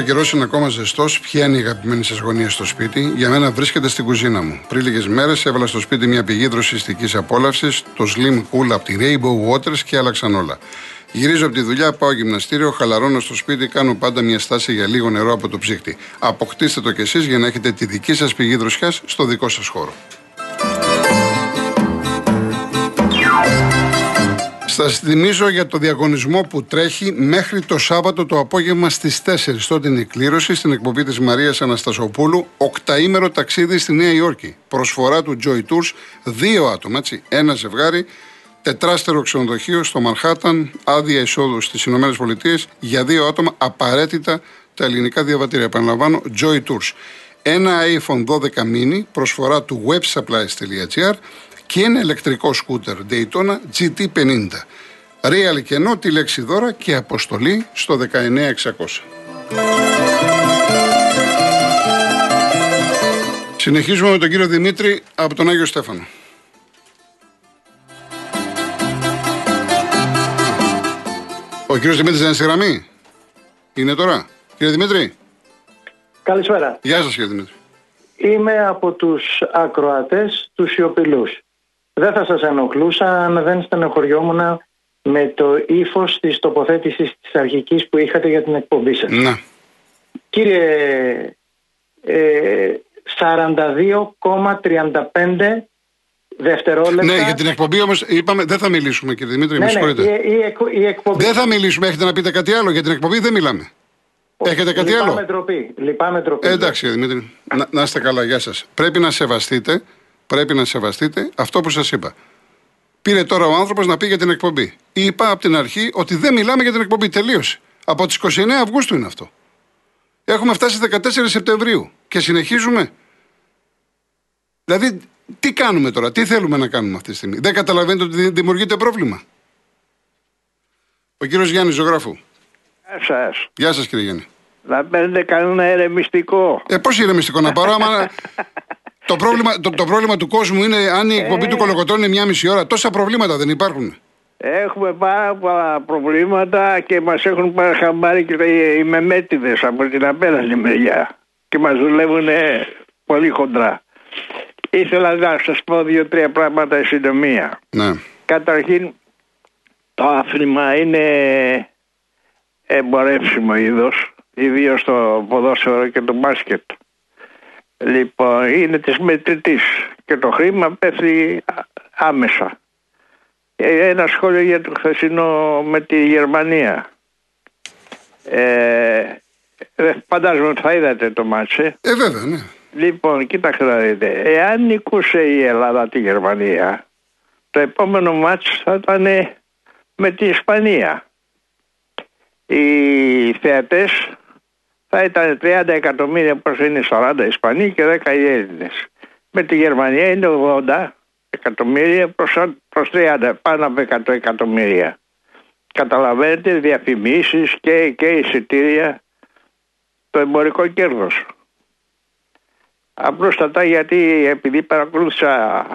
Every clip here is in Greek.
Τώρα που ο καιρός είναι ακόμα ζεστός, ποια είναι η αγαπημένη σας γωνία στο σπίτι, για μένα βρίσκεται στην κουζίνα μου. Πριν λίγες μέρες έβαλα στο σπίτι μια πηγή δροσιστικής απόλαυσης, το Slim Cool από τη Rainbow Waters και άλλαξαν όλα. Γυρίζω από τη δουλειά, πάω γυμναστήριο, χαλαρώνω στο σπίτι, κάνω πάντα μια στάση για λίγο νερό από το ψύχτη. Αποκτήστε το κι εσείς για να έχετε τη δική σας πηγή δροσιάς στο δικό σας χώρο. Σας θυμίζω για το διαγωνισμό που τρέχει μέχρι το Σάββατο το απόγευμα στις 4. Τότε είναι η κλήρωση στην εκπομπή της Μαρίας Αναστασοπούλου. Οκταήμερο ταξίδι στη Νέα Υόρκη. Προσφορά του Joy Tours. Δύο άτομα, έτσι. Ένα ζευγάρι. Τετράστερο ξενοδοχείο στο Μανχάταν. Άδεια εισόδου στις ΗΠΑ για δύο άτομα. Απαραίτητα τα ελληνικά διαβατήρια. Επαναλαμβάνω, Joy Tours. Ένα iPhone 12 mini. Προσφορά του websupplies.gr και ένα ηλεκτρικό σκούτερ Daytona GT50. Real κενό, τη λέξη δώρα και αποστολή στο 19600. Συνεχίζουμε με τον κύριο Δημήτρη από τον Άγιο Στέφανο. Ο κύριος Δημήτρης είναι στη γραμμή; Είναι τώρα; Κύριε Δημήτρη; Καλησπέρα. Γεια σας κύριε Δημήτρη. Είμαι από τους ακροατές, τους σιωπηλούς δεν θα σας ενοχλούσα αν δεν στενοχωριόμουν με το ύφος της τοποθέτησης της αρχικής που είχατε για την εκπομπή σας. Ναι. Κύριε, ε, 42,35 δευτερόλεπτα. Ναι, για την εκπομπή όμως είπαμε δεν θα μιλήσουμε, κύριε Δημήτρη. Ναι, με ναι, η, η, η εκπομπή... Δεν θα μιλήσουμε, έχετε να πείτε κάτι άλλο. Για την εκπομπή δεν μιλάμε. Έχετε κάτι λυπάμαι άλλο; Τροπή, λυπάμαι τροπή. Ε, εντάξει, κύριε Δημήτρη. Να, να είστε καλά, γεια σας. Πρέπει να σεβαστείτε πρέπει να σεβαστείτε αυτό που σας είπα. Πήρε τώρα ο άνθρωπος να πει για την εκπομπή. Είπα από την αρχή ότι δεν μιλάμε για την εκπομπή. Τελείωσε. Από τις 29 Αυγούστου είναι αυτό. Έχουμε φτάσει 14 Σεπτεμβρίου και συνεχίζουμε. Δηλαδή, τι κάνουμε τώρα, τι θέλουμε να κάνουμε αυτή τη στιγμή. Δεν καταλαβαίνετε ότι δημιουργείται πρόβλημα. Ο κύριος Γιάννης Ζωγράφου. Γεια σας. Γεια σας, κύριε Γιάννη. Να παίρνετε κανένα ερεμιστικό. Ε, πώς ηρεμιστικό να πάρω, άμα Το πρόβλημα, το, το πρόβλημα του κόσμου είναι αν η εκπομπή του ε. Κολοκοτρών είναι μια μισή ώρα. Τόσα προβλήματα δεν υπάρχουν. Έχουμε πάρα πολλά προβλήματα και μας έχουν πάρει χαμπάρι και οι μεμέτιδες από την απέναντι μεριά. Και μας δουλεύουν πολύ χοντρά. Ήθελα να σας πω δύο-τρία πράγματα εν συντομία. Ναι. Καταρχήν, το άθλημα είναι εμπορεύσιμο είδος, ιδίως το ποδόσφαιρο και το μπάσκετ. Λοιπόν, είναι της μετρητής και το χρήμα πέφτει άμεσα. Ένα σχόλιο για το χθεσινό με τη Γερμανία. Ε, φαντάζομαι ότι θα είδατε το μάτσε. Ε, βέβαια, ναι. Λοιπόν, κοίταξε να δείτε. Εάν νικούσε η Ελλάδα τη Γερμανία, το επόμενο μάτς θα ήταν με τη Ισπανία. Οι θεατές θα ήταν 30 εκατομμύρια προς είναι 40 Ισπανοί και 10 οι Έλληνες. Με τη Γερμανία είναι 80 εκατομμύρια προς, προς 30, πάνω από 100 εκατομμύρια. Καταλαβαίνετε διαφημίσεις και, και εισιτήρια το εμπορικό κέρδος. Απλούστατα γιατί επειδή παρακολούθησα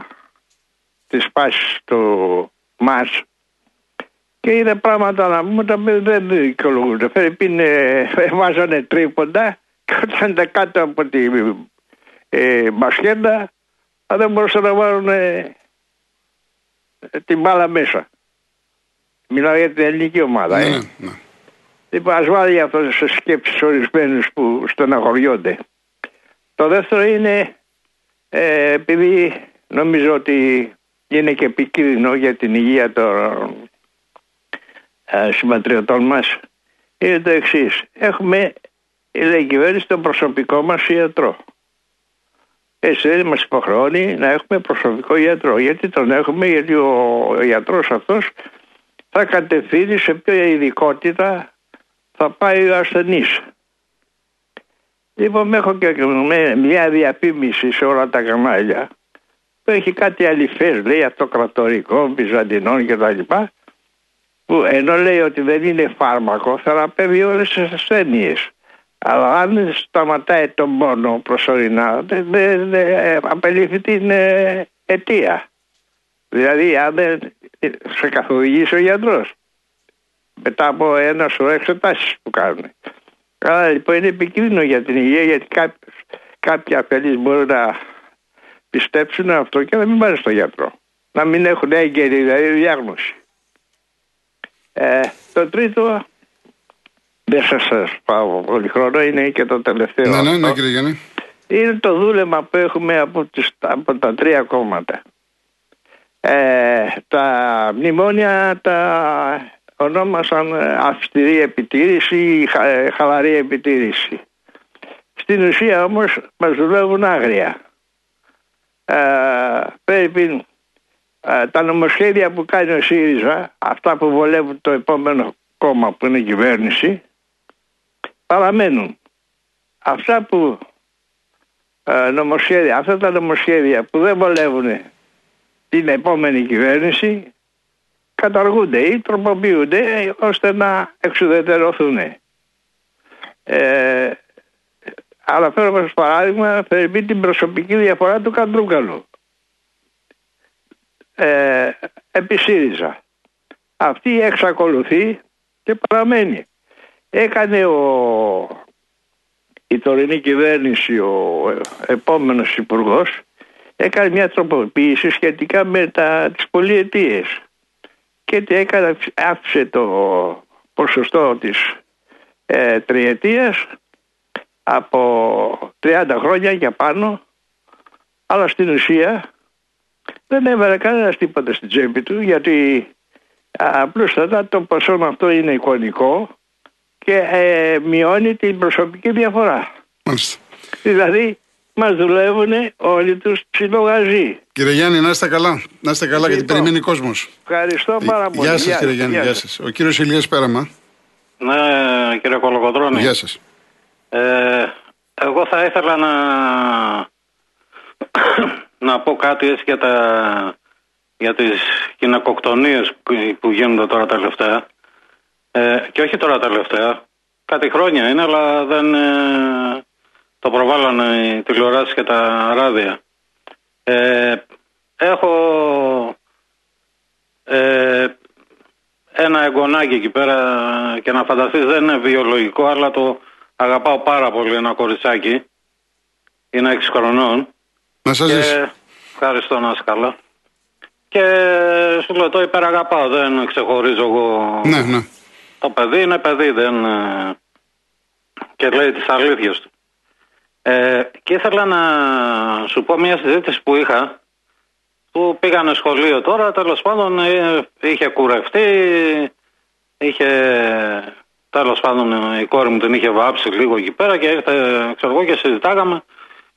τις πάσεις του ΜΑΣ και είδα πράγματα να πούμε τα οποία δεν δικαιολογούνται. Φερρυπίν βάζανε τρίποντα και όταν ήταν κάτω από τη ε, μπασκέντα δεν μπορούσαν να βάλουν ε, την μπάλα μέσα. Μιλάω για την ελληνική ομάδα. Ε. Ναι, ναι. Λοιπόν, ας βάλει αυτό σε σκέψεις ορισμένους που στεναχωριόνται. Το δεύτερο είναι ε, επειδή νομίζω ότι είναι και επικίνδυνο για την υγεία των ε, συμπατριωτών μας είναι το εξής. Έχουμε, λέει η κυβέρνηση, τον προσωπικό μας ιατρό. Έτσι δεν μας υποχρεώνει να έχουμε προσωπικό ιατρό. Γιατί τον έχουμε, γιατί ο, ο ιατρός αυτός θα κατευθύνει σε ποια ειδικότητα θα πάει ο ασθενής. Λοιπόν, έχω και μια διαφήμιση σε όλα τα κανάλια που έχει κάτι αληθές, λέει αυτοκρατορικό, βυζαντινών κτλ που ενώ λέει ότι δεν είναι φάρμακο θεραπεύει όλες τις ασθένειες. Αλλά αν σταματάει τον πόνο προσωρινά δεν δε, δε, απελήφθη την ε, αιτία. Δηλαδή αν δεν σε καθοδηγήσει ο γιατρός μετά από ένα σωρό εξετάσεις που κάνουν. Άρα λοιπόν είναι επικίνδυνο για την υγεία γιατί κάποιος, κάποιοι αφελείς μπορούν να πιστέψουν αυτό και να μην πάνε στο γιατρό. Να μην έχουν έγκαιρη δηλαδή διάγνωση. Ε, το τρίτο, δεν σας πάω πολύ χρόνο, είναι και το τελευταίο. Ναι, ναι, ναι, κύριε Γιάννη. Είναι το δούλεμα που έχουμε από, τις, από τα τρία κόμματα. Ε, τα μνημόνια τα ονόμασαν αυστηρή επιτήρηση ή χα, χαλαρή επιτήρηση. Στην ουσία όμως μας δουλεύουν άγρια. Ε, πρέπει ε, τα νομοσχέδια που κάνει ο ΣΥΡΙΖΑ, αυτά που βολεύουν το επόμενο κόμμα που είναι η κυβέρνηση, παραμένουν. Αυτά που ε, νομοσχέδια, αυτά τα νομοσχέδια που δεν βολεύουν την επόμενη κυβέρνηση καταργούνται ή τροποποιούνται ώστε να εξουδετερωθούν. Ε, αλλά φέρω ως παράδειγμα φέρει την προσωπική διαφορά του Καντρούκαλου. Ε, επί ΣΥΡΙΖΑ. Αυτή εξακολουθεί και παραμένει. Έκανε ο, η τωρινή κυβέρνηση, ο επόμενος υπουργός, έκανε μια τροποποίηση σχετικά με τα, τις πολυετίες και τι έκανε, άφησε το ποσοστό της ε, τριετίας από 30 χρόνια για πάνω αλλά στην ουσία δεν έβαλε κανένας τίποτα στην τσέπη του γιατί απλούστατα το ποσό αυτό είναι εικονικό και ε, μειώνει την προσωπική διαφορά. Μάλιστα. Δηλαδή μας δουλεύουν όλοι τους ψιλογαζί. Κύριε Γιάννη, να είστε καλά. Να είστε καλά γιατί Λοιπόν. περιμένει κόσμος. Ευχαριστώ πάρα πολύ. Γεια σας, κύριε σας, Γιάννη. γεια Γεια σας. σας. Ο κύριος Ηλίας Πέραμα. Ναι, κύριε Κολοκοτρώνη. Γεια σας. Ε, εγώ θα ήθελα να, να πω κάτι έτσι για, τα, για τις γυναικοκτονίες που, που γίνονται τώρα τελευταία. Ε, και όχι τώρα τελευταία. Κάτι χρόνια είναι, αλλά δεν ε, το προβάλλανε οι τηλεοράσεις και τα ράδια. Ε, έχω ε, ένα εγγονάκι εκεί πέρα και να φανταστείς δεν είναι βιολογικό αλλά το αγαπάω πάρα πολύ ένα κοριτσάκι είναι 6 χρονών Να σας ζήσει. και ευχαριστώ να είσαι καλά και σου λέω το υπεραγαπάω δεν ξεχωρίζω εγώ Ναι, ναι. το παιδί είναι παιδί δεν ε, και λέει τις αλήθειες του ε, και ήθελα να σου πω μια συζήτηση που είχα που πήγανε σχολείο τώρα, τέλος πάντων ε, είχε κουρευτεί, είχε, τέλος πάντων η κόρη μου την είχε βάψει λίγο εκεί πέρα και ήρθε, ξέρω εγώ και συζητάγαμε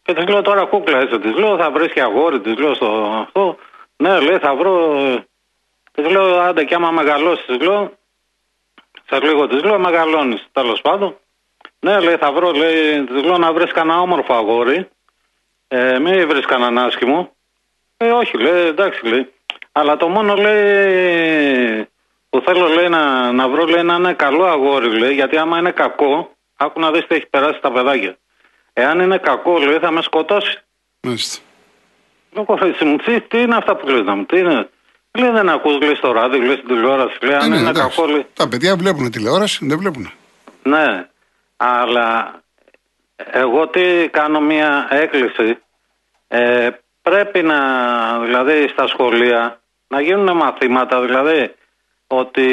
και της λέω τώρα κούκλα έτσι, της λέω θα βρεις και αγόρι, της λέω στο αυτό, ναι λέει θα βρω, της λέω άντε και άμα μεγαλώσεις, της λέω, σε λίγο της λέω μεγαλώνεις τέλος πάντων, ναι λέει θα βρω, λέει, της λέω να βρεις κανένα όμορφο αγόρι, ε, μην βρεις κανέναν άσχημο, ε, όχι, λέει, εντάξει, λέει. Αλλά το μόνο λέει που θέλω λέει να, να βρω λέει να είναι καλό αγόρι, λέει, γιατί άμα είναι κακό, άκου να δεις τι έχει περάσει στα παιδάκια. Εάν είναι κακό, λέει, θα με σκοτώσει. Μάλιστα. Λέω, κορίτσι μου, τι, τι είναι αυτά που λες να μου, τι είναι; Λέει, δεν ακούς, λέει, στο ράδιο, λέει, στην τηλεόραση, λέει, αν Ε, ναι, είναι εντάξει. κακό, λέει. Τα παιδιά βλέπουν τηλεόραση, δεν βλέπουν. Ναι, αλλά εγώ τι κάνω μια έκκληση. Ε, πρέπει να, δηλαδή στα σχολεία, να γίνουν μαθήματα, δηλαδή ότι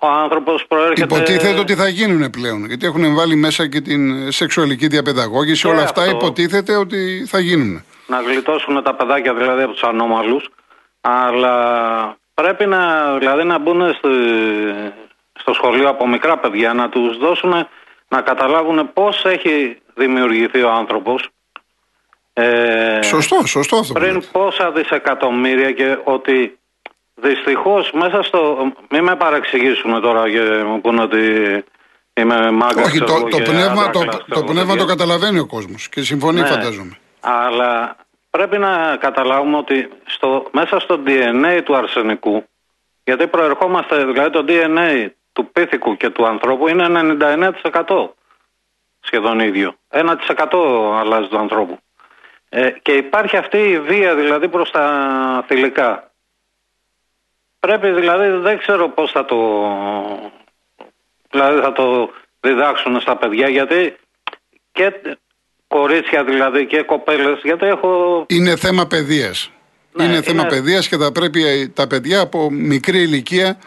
ο άνθρωπος προέρχεται... Υποτίθεται ότι θα γίνουν πλέον. Γιατί έχουν βάλει μέσα και την σεξουαλική διαπαιδαγώγηση. Και Όλα αυτά αυτό. υποτίθεται ότι θα γίνουν. να γλιτώσουν τα παιδάκια δηλαδή από τους ανώμαλους αλλά πρέπει να, δηλαδή, να μπουν στη, στο σχολείο από μικρά παιδιά να τους δώσουν να καταλάβουν πώς έχει δημιουργηθεί ο άνθρωπος ε, Σωστό, σωστό αυτό. που πριν λέτε. πόσα δισεκατομμύρια και ότι δυστυχώς μέσα στο... Μην με παρεξηγήσουν τώρα και μου πούνε ότι είμαι μάγκας Όχι, ξέρω το, εγώ, το και πνεύμα, το, αντάκλα, το ξέρω εγώ, πνεύμα και- το καταλαβαίνει ο κόσμος και συμφωνεί, Ναι. φαντάζομαι. Αλλά πρέπει να καταλάβουμε ότι στο, μέσα στο DNA του αρσενικού, γιατί προερχόμαστε, δηλαδή το DNA του πίθηκου και του ανθρώπου είναι 99% σχεδόν ίδιο. 1% αλλάζει του ανθρώπου. Ε, και υπάρχει αυτή η βία δηλαδή προς τα θηλυκά. Πρέπει δηλαδή, δεν ξέρω πώς θα το... Δηλαδή θα το διδάξουν στα παιδιά γιατί και κορίτσια δηλαδή και κοπέλες γιατί έχω... Είναι θέμα παιδείας. Ναι, είναι θέμα είναι- παιδείας και θα πρέπει τα παιδιά από μικρή ηλικία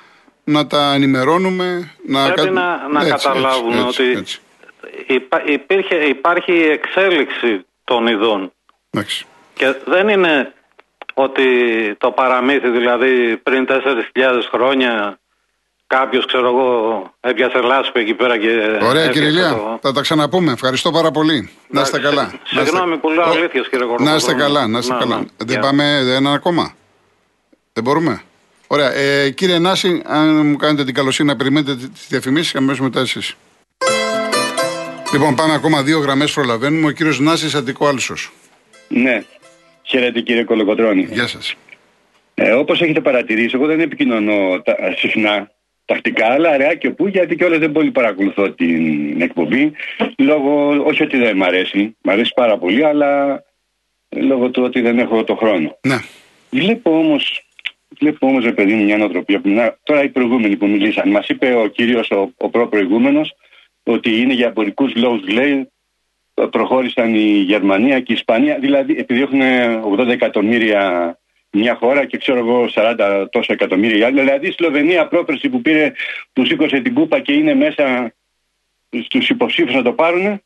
να τα ενημερώνουμε. Να Πρέπει κα- να, να Έτσι, καταλάβουν έτσι, έτσι, ότι έτσι. υπά- υπήρχε, υπάρχει εξέλιξη των ειδών Εντάξει. και δεν είναι ότι το παραμύθι δηλαδή πριν 4.000 χρόνια κάποιος ξέρω εγώ έπιασε λάσπη εκεί πέρα και Ωραία έφτιαξε κύριε Ηλία, το- θα τα ξαναπούμε. Ευχαριστώ πάρα πολύ. Να είστε καλά. Σε- Να είστε- Συγγνώμη που λέω Ο- αλήθειες κύριε Κορδόπουλο. Να είστε καλά, να είστε Ναι, καλά. ναι. Δεν Γεια. πάμε έναν ακόμα. Δεν μπορούμε. Ωραία. Ε, κύριε Νάση, αν μου κάνετε την καλοσύνη να περιμένετε τι διαφημίσεις, αμέσως μετά εσείς. Λοιπόν, πάμε ακόμα δύο γραμμές προλαβαίνουμε. Ο κύριος Νάσης Αντικό Άλσο. Ναι. Χαίρετε κύριε Κολοκοτρώνη. Γεια σας. Ε, Όπως έχετε παρατηρήσει, εγώ δεν επικοινωνώ τα, συχνά τακτικά, αλλά αραιά και πού, γιατί κιόλα δεν πολύ παρακολουθώ την εκπομπή. Λόγω, όχι ότι δεν μ' αρέσει, μ' αρέσει πάρα πολύ, αλλά λόγω του ότι δεν έχω το χρόνο. Ναι. Βλέπω όμως, βλέπω όμως, ρε παιδί μου, μια νοοτροπία που να, τώρα οι προηγούμενοι που μιλήσαν, μας είπε ο κύριος ο, ο προ-προηγούμενος ότι είναι για εμπορικούς λόγους, λέει, προχώρησαν η Γερμανία και η Ισπανία, δηλαδή επειδή έχουν 80 εκατομμύρια μια χώρα και ξέρω εγώ 40 τόσα εκατομμύρια η άλλη. Δηλαδή η Σλοβενία πρόπερση που πήρε, που σήκωσε την κούπα και είναι μέσα στους υποψήφιους να το πάρουν.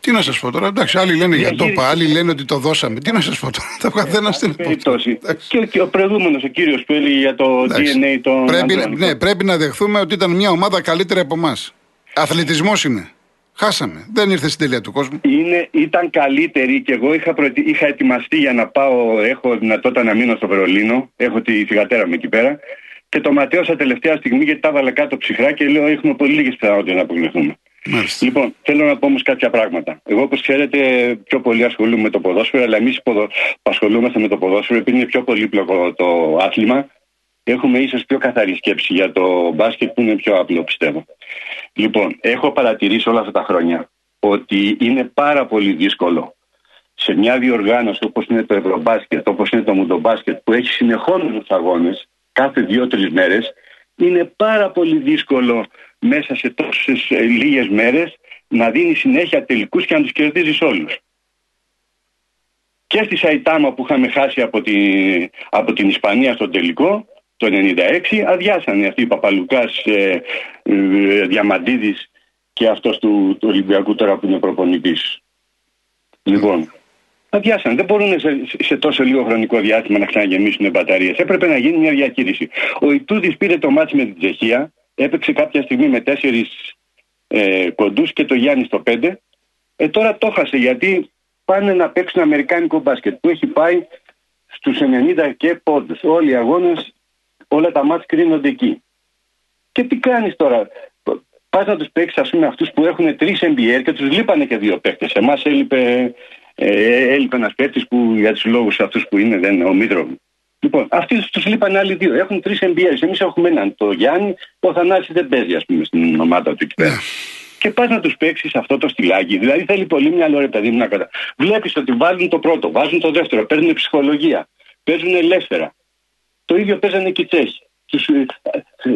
Τι να σας πω τώρα, εντάξει, άλλοι λένε για το Διαχείριση. ΠΑ, άλλοι λένε ότι το δώσαμε. Τι να σας πω τώρα, το καθένας την περιπτώσει. Και, και ο προηγούμενος, ο κύριος που έλεγε για το DNA των Πρέπει, ανδρών. ναι, πρέπει να δεχθούμε ότι ήταν μια ομάδα καλύτερη από εμάς. Αθλητισμός είναι. Χάσαμε. Δεν ήρθε στην τελεία του κόσμου. Είναι, ήταν καλύτερη και εγώ είχα, προετοι- είχα ετοιμαστεί για να πάω. Έχω δυνατότητα να μείνω στο Βερολίνο. Έχω τη θηγατέρα μου εκεί πέρα. Και το ματέωσα τελευταία στιγμή γιατί τα έβαλα κάτω ψυχρά και λέω: Έχουμε πολύ λίγες πιθανότητες να αποκλειστούμε. Μάλιστα. Λοιπόν, θέλω να πω όμως κάποια πράγματα. Εγώ, όπως ξέρετε, πιο πολύ ασχολούμαι με το ποδόσφαιρο, αλλά εμείς που ασχολούμαστε με το ποδόσφαιρο, επειδή είναι πιο πολύπλοκο το άθλημα, έχουμε ίσως πιο καθαρή σκέψη για το μπάσκετ που είναι πιο απλό, πιστεύω. Λοιπόν, έχω παρατηρήσει όλα αυτά τα χρόνια ότι είναι πάρα πολύ δύσκολο σε μια διοργάνωση όπως είναι το Ευρωμπάσκετ, όπως είναι το Μουντομπάσκετ, που έχει συνεχόμενους αγώνες κάθε δύο-τρεις μέρες, είναι πάρα πολύ δύσκολο μέσα σε τόσες λίγες μέρες να δίνει συνέχεια τελικούς και να τους κερδίζεις όλους. Και στη Σαϊτάμα που είχαμε χάσει από, τη, από την Ισπανία στο τελικό, το 96, αδειάσανε αυτοί οι Παπαλουκάς, ε, ε, Διαμαντίδης και αυτός του, του Ολυμπιακού τώρα που είναι προπονητής. Λοιπόν, αδειάσανε. Δεν μπορούν σε, σε τόσο λίγο χρονικό διάστημα να ξαναγεμίσουν μπαταρίες. Έπρεπε να γίνει μια διαχείριση. Ο Ιτούδης πήρε το μάτς με την Τσεχία, έπαιξε κάποια στιγμή με τέσσερις ε, κοντούς και το Γιάννη στο πέντε. Ε, τώρα το χάσε γιατί πάνε να παίξουν αμερικάνικο μπάσκετ που έχει πάει στους 90 και πόντους. Όλοι οι αγώνες, όλα τα μάτς κρίνονται εκεί. Και τι κάνεις τώρα; Πας να τους παίξεις ας πούμε αυτούς που έχουν τρεις NBA και τους λείπανε και δύο παίκτες. Εμάς έλειπε, ε, έλειπε ένας παίκτης που για τους λόγους αυτούς που είναι δεν είναι ο Μήτροβ. Λοιπόν, αυτοί τους λείπανε άλλοι δύο. Έχουν τρεις NBA. Εμείς έχουμε έναν. Το Γιάννη, ο Θανάσης δεν παίζει, ας πούμε, στην ομάδα του εκεί πέρα. Και πας να τους παίξεις αυτό το στυλάκι. Δηλαδή θέλει πολύ μυαλό, ρε παιδί μου, να κατα. Βλέπεις ότι βάλουν το πρώτο, βάζουν το δεύτερο, παίρνουν ψυχολογία, παίζουν ελεύθερα. Το ίδιο παίζανε και οι Τσέχοι. Τους, ε, ε,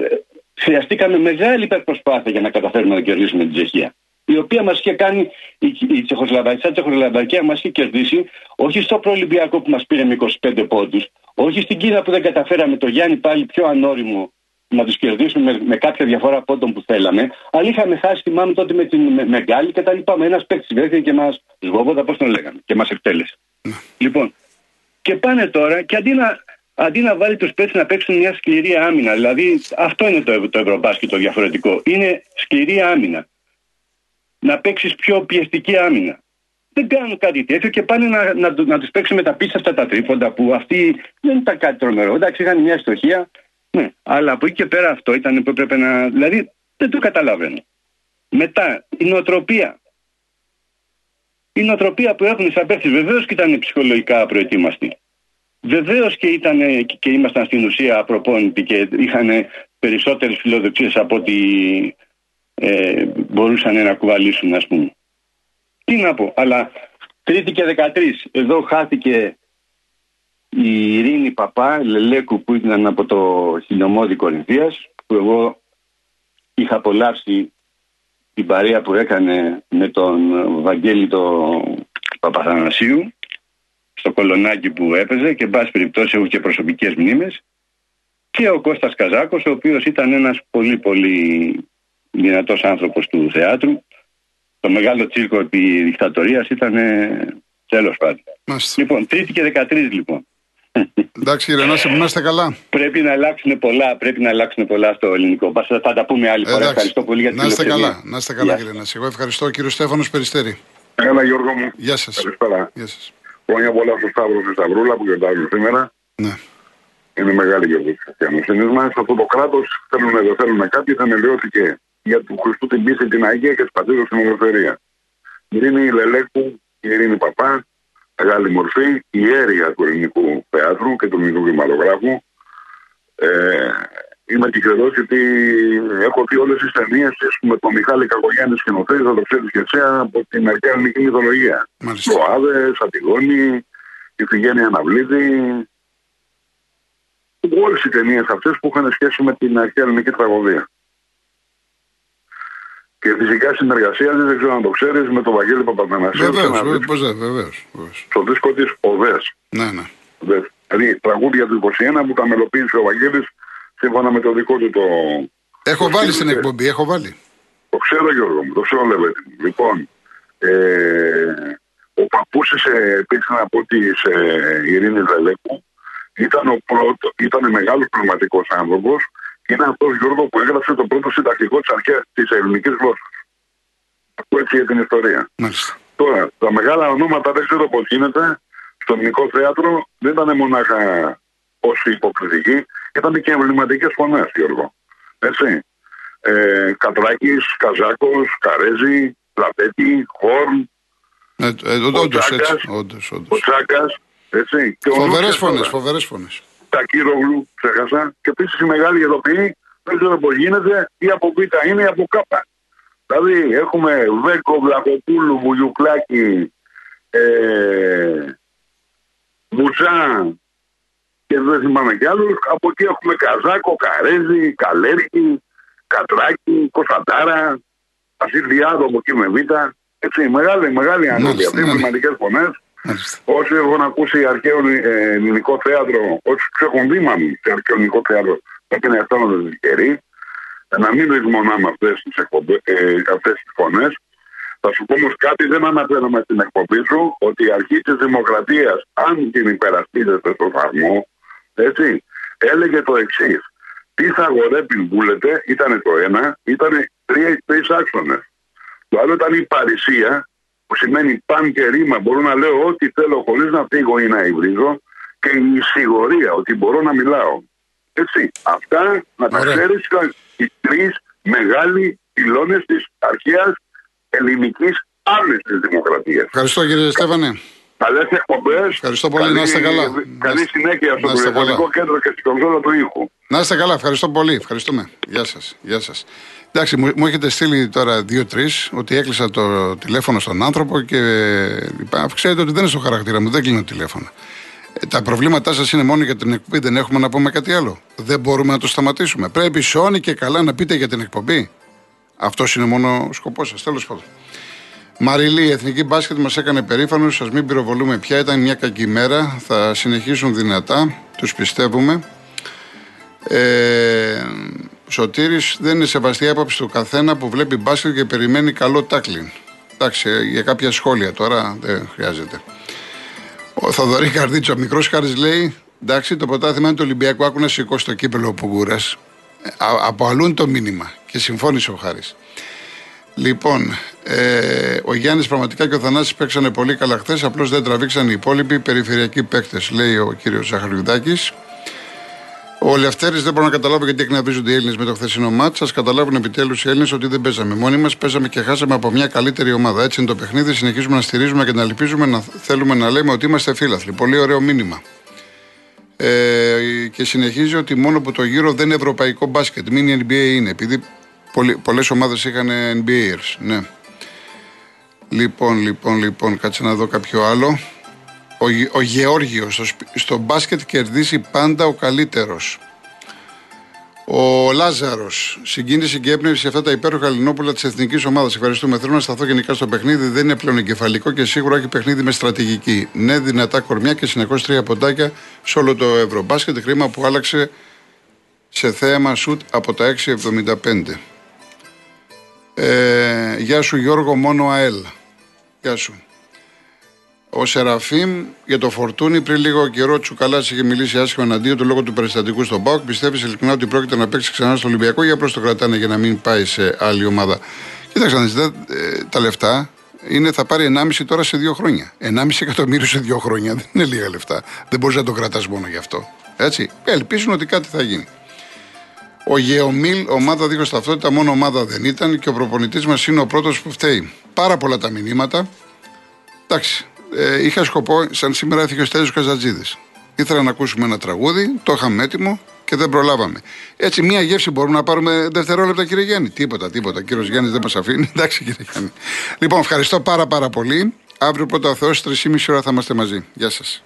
χρειαστήκαμε μεγάλη υπερπροσπάθεια για να καταφέρουμε να κερδίσουμε την Τσεχία. Η οποία μας είχε κάνει, η, η Τσεχοσλαβακία, η Τσεχοσλαβακία μας είχε κερδίσει όχι στο προολυμπιακό που μας πήρε με 25 πόντους, όχι στην Κίνα που δεν καταφέραμε το Γιάννη πάλι πιο ανώριμο να τους κερδίσουμε με, με κάποια διαφορά πόντων που θέλαμε, αλλά είχαμε χάσει, θυμάμαι τότε με την με, με Γκάλη και τα λοιπά. Με ένας παίκτης βρέθηκε και μας σβόβοντα, πώς τον λέγαμε, και μας εκτέλεσε. λοιπόν, και πάνε τώρα και αντί να, αντί να βάλει τους παίκτες να παίξουν μια σκληρή άμυνα, δηλαδή αυτό είναι το, το Ευρωμπάσκετ το διαφορετικό. Είναι σκληρή άμυνα. Να παίξεις πιο πιεστική άμυνα. Δεν κάνουν κάτι τέτοιο και πάνε να, να, να τους παίξουν με τα πίσω αυτά τα τρίποντα που αυτοί δεν ήταν κάτι τρομερό. Εντάξει, είχαν μια στοχεία, ναι, αλλά από εκεί και πέρα αυτό ήταν που έπρεπε να. Δηλαδή δεν το καταλαβαίνω. Μετά, η νοοτροπία. Η νοοτροπία που έχουν σαν παίχτε βεβαίως και ήταν ψυχολογικά προετοίμαστοι. Βεβαίως και, ήταν, και ήμασταν στην ουσία απροπόνητοι και είχαν περισσότερες φιλοδοξίες από ότι ε, μπορούσαν να κουβαλήσουν, ας πούμε. Τι να πω, αλλά Τρίτη και 13. Εδώ χάθηκε η Ειρήνη Παπά, Λελέκου που ήταν από το χιλιομόδι Κορινθίας, που εγώ είχα απολαύσει την παρέα που έκανε με τον Βαγγέλη τον Παπαθανασίου στο κολονάκι που έπαιζε και εν πάση περιπτώσει έχω και προσωπικές μνήμες και ο Κώστας Καζάκος ο οποίος ήταν ένας πολύ πολύ δυνατός άνθρωπος του θεάτρου το μεγάλο τσίρκο επί δικτατορίας ήταν τέλος πάντων. Λοιπόν, τρίτη και 13 λοιπόν. Εντάξει κύριε Νάση, να είστε καλά. Πρέπει να αλλάξουν πολλά, πρέπει να αλλάξουν πολλά στο ελληνικό. Θα τα πούμε άλλη φορά. Ευχαριστώ πολύ για την Να είστε καλά, να είστε καλά κύριε Νάση. Εγώ ευχαριστώ κύριο Στέφανος Περιστέρη. Έλα Γιώργο μου. Γεια σας. Καλησπέρα. Γεια σας. Χρόνια πολλά στο Σταύρο και Σταυρούλα που γιορτάζουν σήμερα. Ναι. Είναι μεγάλη γιορτή τη χριστιανοσύνη μας. Αυτό το κράτος θέλουν εδώ, θέλουν κάτι, θεμελιώθηκε για του Χριστού την πίστη, την Αγία και τη πατρίδα στην ελευθερία. Ειρήνη Λελέκου, Ειρήνη Παπά, μεγάλη μορφή, η αίρια του ελληνικού θεάτρου και του ελληνικού κινηματογράφου. Ε, είμαι τυχερό γιατί έχω δει όλες τις ταινίες με τον Μιχάλη Κακογιάννης σκηνοθέτη, θα το ξέρεις και εσύ, από την αρχαία ελληνική μυθολογία. Μάλιστα. Άδε, Αντιγόνη, η Φιγένεια Αναβλίδη. Όλες οι ταινίες αυτές που είχαν σχέση με την αρχαία ελληνική τραγωδία. Και φυσικά συνεργασία, δεν ξέρω αν το ξέρεις, με τον Βαγγέλη Παπαθανασίου. Βεβαίως, πώς δεν, βεβαίως. Στο δίσκο της Οδέ. Ναι, ναι. Δηλαδή τραγούδια του 21 που τα μελοποίησε ο Βαγγέλης σύμφωνα με το δικό του το. Έχω βάλει στην εκπομπή, έχω βάλει. Το ξέρω Γιώργο μου, το ξέρω Λεβέτη μου. Λοιπόν, ε, ο παππούς επίσης να πω της ε, Ειρήνης Δελέκου ήταν, ο πρώτο, ήταν μεγάλος πνευματικός άνθρωπος και είναι αυτός Γιώργο που έγραψε το πρώτο συντακτικό της αρχαίας της ελληνικής γλώσσας. Αυτό έτσι για την ιστορία. Μάλιστα. Τώρα, τα μεγάλα ονόματα δεν ξέρω πώς γίνεται. Στο ελληνικό θέατρο δεν ήταν μονάχα όσοι υποκριτικοί, ήταν και εμβληματικέ φωνές, Γιώργο. Έτσι. Ε, Κατράκης, Καζάκος, Καρέζη, Λαπέτη, Χόρν. Ε, ε, όντως, έτσι, όντως, Ο όντως. Τσάκας. Έτσι. Και ο Φοβερές Νούτσας φωνές, τώρα. φοβερές φωνές. Τα Κύρογλου, ξέχασα. Και επίσης οι μεγάλοι ειδοποιοί δεν ξέρω πώς γίνεται, ή από Β είναι ή από Κ. Δηλαδή έχουμε Βέκο, Βλαχοπούλου, Βουγιουκλάκη, ε, Μπουτσά και δεν θυμάμαι κι άλλους. Από εκεί έχουμε Καζάκο, Καρέζη, Καλέρκη, Κατράκη, Κωνσταντάρα, Ασυλιάδο από εκεί με Β. Έτσι, μεγάλη, μεγάλη άνθρωποι Μάλιστα, αυτοί, ναι. σημαντικές φωνές. Μάλιστα. Όσοι έχουν ακούσει αρχαίο ε, ελληνικό θέατρο, όσοι έχουν δει μάλλον σε αρχαίο ελληνικό θέατρο, πρέπει να αισθάνονται τυχεροί, ε, να μην ρυθμονάμε αυτές τις ε, αυτές τις φωνές. Θα σου πω όμως κάτι, δεν αναφέρομαι στην εκπομπή σου, ότι η αρχή της δημοκρατίας, αν την υπερασπίζεται στο φαρμό, έτσι, έλεγε το εξής. Τι θα αγορέπει βούλετε, ήταν το ένα, ήταν τρεις άξονες. Το άλλο ήταν η παρησία, που σημαίνει παν και ρήμα, μπορώ να λέω ό,τι θέλω χωρίς να φύγω ή να υβρίζω, και η σιγουρία, ότι μπορώ να μιλάω. Έτσι, αυτά να τα Ωραία. ξέρεις ήταν οι τρεις μεγάλοι πυλώνες της αρχαίας ελληνικής άμεσης δημοκρατίας. Ευχαριστώ κύριε Στέφανε. Καλές εκπομπές. Ευχαριστώ πολύ, να είστε καλά. Να Καλή είστε- συνέχεια στο να είστε τηλεφωνικό καλά. κέντρο και στην κονσόλα του ήχου. Να είστε καλά, ευχαριστώ πολύ. Ευχαριστούμε. Γεια σας. Γεια σας. Εντάξει, μου, μου έχετε στείλει τώρα δύο-τρεις ότι έκλεισα το τηλέφωνο στον άνθρωπο και λοιπά. Ξέρετε ότι δεν είναι στο χαρακτήρα μου, δεν κλείνω τηλέφωνα. Ε, τα προβλήματά σας είναι μόνο για την εκπομπή, δεν έχουμε να πούμε κάτι άλλο. Δεν μπορούμε να το σταματήσουμε. Πρέπει σώνει και καλά να πείτε για την εκπομπή. Αυτός είναι μόνο ο σκοπός σας. Τέλος πάντων. Μαριλή, η εθνική μπάσκετ μας έκανε περήφανος. Σας μην πυροβολούμε πια. Ήταν μια κακή μέρα. Θα συνεχίσουν δυνατά. Τους πιστεύουμε. Ε, Σωτήρης δεν είναι σεβαστή η άποψη του καθένα που βλέπει μπάσκετ και περιμένει καλό τάκλιν. Εντάξει, ε, για κάποια σχόλια τώρα δεν χρειάζεται. Ο Θοδωρή Καρδίτσο, ο μικρός Χάρης λέει: Εντάξει, το ποτάθημα είναι του Ολυμπιακού. Άκου να σηκώσει το κύπελο ο Πουγούρας. Από αλλού είναι το μήνυμα. Και συμφώνησε ο Χάρης. Λοιπόν, ε, ο Γιάννης πραγματικά και ο Θανάσης παίξανε πολύ καλά χθες. Απλώς δεν τραβήξαν οι υπόλοιποι περιφερειακοί παίκτες, λέει ο κύριος Ζαχαριουδάκη. Ο Λευτέρης δεν μπορώ να καταλάβω γιατί εκνευρίζονται οι Έλληνες με το χθεσινό μάτς. Σας καταλάβουν επιτέλους οι Έλληνες ότι δεν παίζαμε μόνοι μας, παίζαμε και χάσαμε από μια καλύτερη ομάδα. Έτσι είναι το παιχνίδι. Συνεχίζουμε να στηρίζουμε και να ελπίζουμε να θέλουμε να λέμε ότι είμαστε φίλαθλοι. Πολύ ωραίο μήνυμα. Ε, και συνεχίζει ότι μόνο που το γύρο δεν είναι ευρωπαϊκό μπάσκετ. Μίνι NBA είναι. Επειδή πολλές ομάδες είχαν NBAers. Ναι. Λοιπόν, λοιπόν, λοιπόν, κάτσε να δω κάποιο άλλο. Ο, Γε- ο Γεώργιος στο, σπ- στο μπάσκετ κερδίσει πάντα ο καλύτερος. Ο Λάζαρος. Συγκίνηση και έμπνευση σε αυτά τα υπέροχα Ελληνόπουλα της εθνικής ομάδας. Ευχαριστούμε. Θέλω να σταθώ γενικά στο παιχνίδι. Δεν είναι πλέον εγκεφαλικό και σίγουρα έχει παιχνίδι με στρατηγική. Ναι, δυνατά κορμιά και συνεχώς τρία ποντάκια σε όλο το Ευρωμπάσκετ. Κρίμα που άλλαξε σε θέαμα σουτ από τα 6,75. Ε, γεια σου Γιώργο, μόνο ΑΕΛ. Γεια σου. Ο Σεραφείμ για το φορτούνι πριν λίγο καιρό Τσουκαλάς είχε μιλήσει άσχημα εναντίον του λόγω του περιστατικού στον Μπάουκ. Πιστεύεις ειλικρινά ότι πρόκειται να παίξει ξανά στο Ολυμπιακό ή απλώς το κρατάνε για να μην πάει σε άλλη ομάδα; Κοίταξε να δεις, ε, τα λεφτά είναι, θα πάρει 1,5 τώρα σε δύο χρόνια. 1,5 εκατομμύριο σε δύο χρόνια δεν είναι λίγα λεφτά. Δεν μπορείς να το κρατάς μόνο γι' αυτό. Έτσι. Ελπίζουν ότι κάτι θα γίνει. Ο Γεωμίλ, ομάδα δίχως ταυτότητα, μόνο ομάδα δεν ήταν και ο προπονητής μας είναι ο πρώτος που φταίει. Πάρα πολλά τα μηνύματα. Εντάξει, ε, είχα σκοπό, σαν σήμερα έφυγε ο Στέλιος Καζατζίδης. Ήθελα να ακούσουμε ένα τραγούδι, το είχαμε έτοιμο και δεν προλάβαμε. Έτσι, μία γεύση μπορούμε να πάρουμε δευτερόλεπτα, κύριε Γιάννη. Τίποτα, τίποτα. Κύριος Γιάννης δεν μας αφήνει. Εντάξει, κύριε Γιάννη. Λοιπόν, ευχαριστώ πάρα πάρα πολύ. Αύριο πρώτα ο Θεό, 3,5 ώρα θα είμαστε μαζί. Γεια σας.